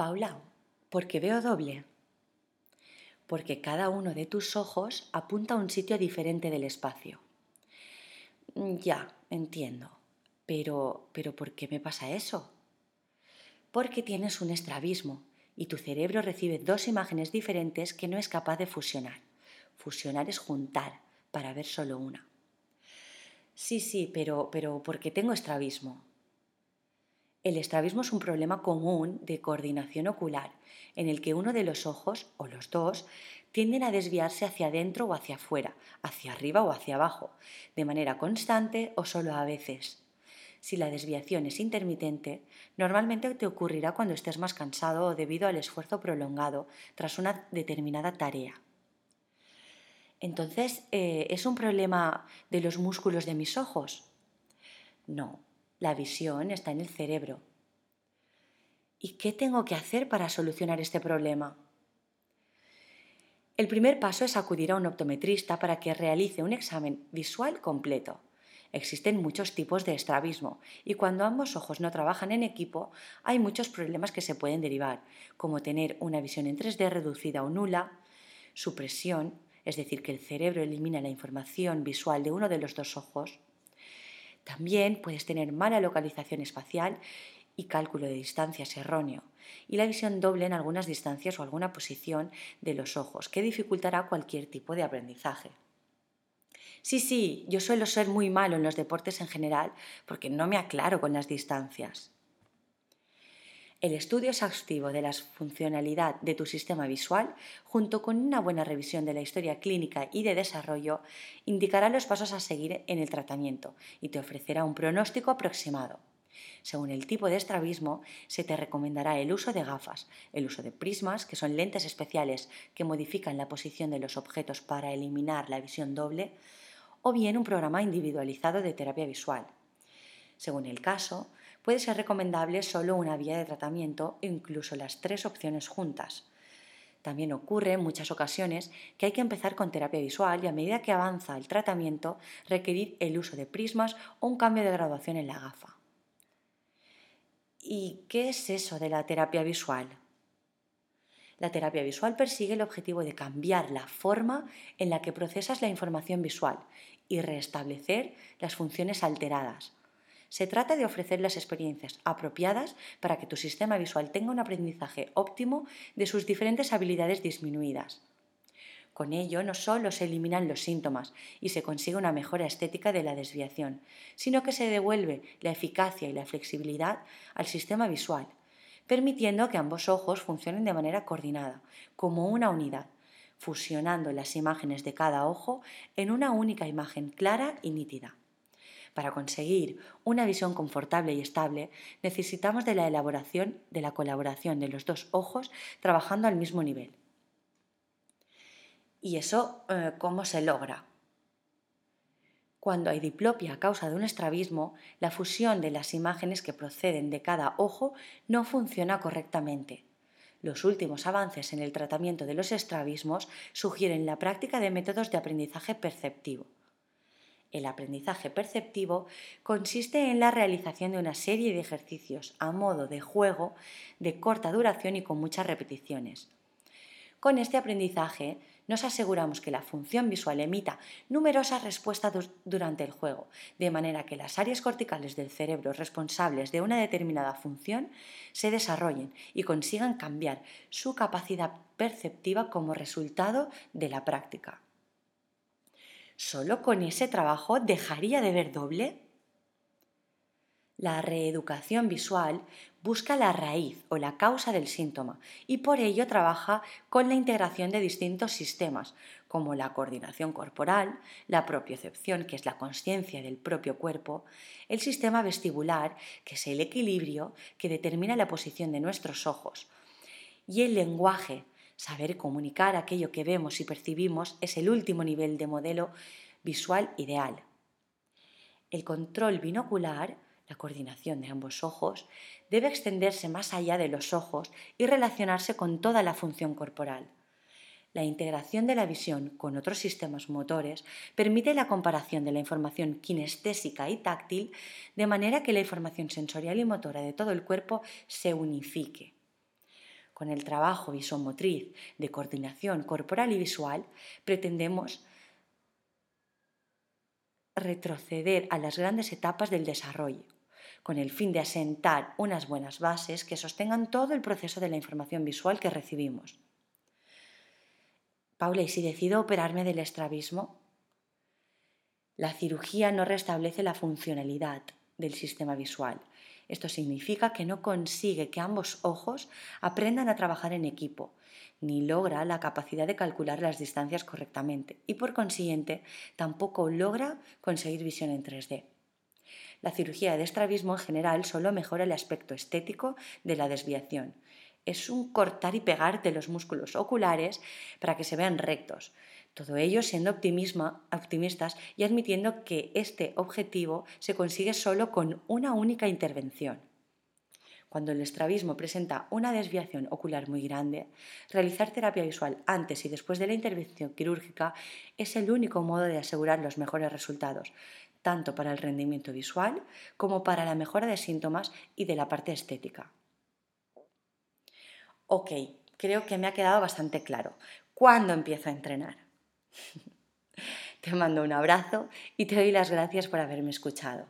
Paula, ¿por qué veo doble? Porque cada uno de tus ojos apunta a un sitio diferente del espacio. Mm, ya, entiendo. Pero, pero ¿por qué me pasa eso? Porque tienes un estrabismo y tu cerebro recibe dos imágenes diferentes que no es capaz de fusionar. Fusionar es juntar para ver solo una. Sí, sí, pero, pero ¿por qué tengo estrabismo? El estrabismo es un problema común de coordinación ocular, en el que uno de los ojos, o los dos, tienden a desviarse hacia adentro o hacia afuera, hacia arriba o hacia abajo, de manera constante o solo a veces. Si la desviación es intermitente, normalmente te ocurrirá cuando estés más cansado o debido al esfuerzo prolongado tras una determinada tarea. Entonces, eh, ¿es un problema de los músculos de mis ojos? No, la visión está en el cerebro. ¿Y qué tengo que hacer para solucionar este problema? El primer paso es acudir a un optometrista para que realice un examen visual completo. Existen muchos tipos de estrabismo y cuando ambos ojos no trabajan en equipo hay muchos problemas que se pueden derivar, como tener una visión en 3D reducida o nula, supresión, es decir, que el cerebro elimina la información visual de uno de los dos ojos. También puedes tener mala localización espacial y cálculo de distancias erróneo, y la visión doble en algunas distancias o alguna posición de los ojos, que dificultará cualquier tipo de aprendizaje. Sí, sí, yo suelo ser muy malo en los deportes en general porque no me aclaro con las distancias. El estudio exhaustivo de la funcionalidad de tu sistema visual, junto con una buena revisión de la historia clínica y de desarrollo, indicará los pasos a seguir en el tratamiento y te ofrecerá un pronóstico aproximado. Según el tipo de estrabismo, se te recomendará el uso de gafas, el uso de prismas, que son lentes especiales que modifican la posición de los objetos para eliminar la visión doble, o bien un programa individualizado de terapia visual. Según el caso, puede ser recomendable solo una vía de tratamiento e incluso las tres opciones juntas. También ocurre en muchas ocasiones que hay que empezar con terapia visual y a medida que avanza el tratamiento requerir el uso de prismas o un cambio de graduación en la gafa. ¿Y qué es eso de la terapia visual? La terapia visual persigue el objetivo de cambiar la forma en la que procesas la información visual y restablecer las funciones alteradas. Se trata de ofrecer las experiencias apropiadas para que tu sistema visual tenga un aprendizaje óptimo de sus diferentes habilidades disminuidas. Con ello no solo se eliminan los síntomas y se consigue una mejora estética de la desviación, sino que se devuelve la eficacia y la flexibilidad al sistema visual, permitiendo que ambos ojos funcionen de manera coordinada, como una unidad, fusionando las imágenes de cada ojo en una única imagen clara y nítida. Para conseguir una visión confortable y estable, necesitamos de la elaboración de la colaboración de los dos ojos trabajando al mismo nivel. ¿Y eso eh, cómo se logra? Cuando hay diplopia a causa de un estrabismo, la fusión de las imágenes que proceden de cada ojo no funciona correctamente. Los últimos avances en el tratamiento de los estrabismos sugieren la práctica de métodos de aprendizaje perceptivo. El aprendizaje perceptivo consiste en la realización de una serie de ejercicios a modo de juego de corta duración y con muchas repeticiones. Con este aprendizaje nos aseguramos que la función visual emita numerosas respuestas durante el juego, de manera que las áreas corticales del cerebro responsables de una determinada función se desarrollen y consigan cambiar su capacidad perceptiva como resultado de la práctica. ¿Solo con ese trabajo dejaría de ver doble? La reeducación visual busca la raíz o la causa del síntoma y por ello trabaja con la integración de distintos sistemas, como la coordinación corporal, la propiocepción, que es la conciencia del propio cuerpo, el sistema vestibular, que es el equilibrio que determina la posición de nuestros ojos, y el lenguaje, saber comunicar aquello que vemos y percibimos, es el último nivel de modelo visual ideal. El control binocular la coordinación de ambos ojos, debe extenderse más allá de los ojos y relacionarse con toda la función corporal. La integración de la visión con otros sistemas motores permite la comparación de la información kinestésica y táctil de manera que la información sensorial y motora de todo el cuerpo se unifique. Con el trabajo visomotriz de coordinación corporal y visual pretendemos retroceder a las grandes etapas del desarrollo, con el fin de asentar unas buenas bases que sostengan todo el proceso de la información visual que recibimos. Paula, ¿y si decido operarme del estrabismo? La cirugía no restablece la funcionalidad del sistema visual. Esto significa que no consigue que ambos ojos aprendan a trabajar en equipo, ni logra la capacidad de calcular las distancias correctamente y por consiguiente tampoco logra conseguir visión en 3D. La cirugía de estrabismo en general solo mejora el aspecto estético de la desviación. Es un cortar y pegar de los músculos oculares para que se vean rectos. Todo ello siendo optimistas y admitiendo que este objetivo se consigue solo con una única intervención. Cuando el estrabismo presenta una desviación ocular muy grande, realizar terapia visual antes y después de la intervención quirúrgica es el único modo de asegurar los mejores resultados, tanto para el rendimiento visual como para la mejora de síntomas y de la parte estética. Ok, creo que me ha quedado bastante claro. ¿Cuándo empiezo a entrenar? Te mando un abrazo y te doy las gracias por haberme escuchado.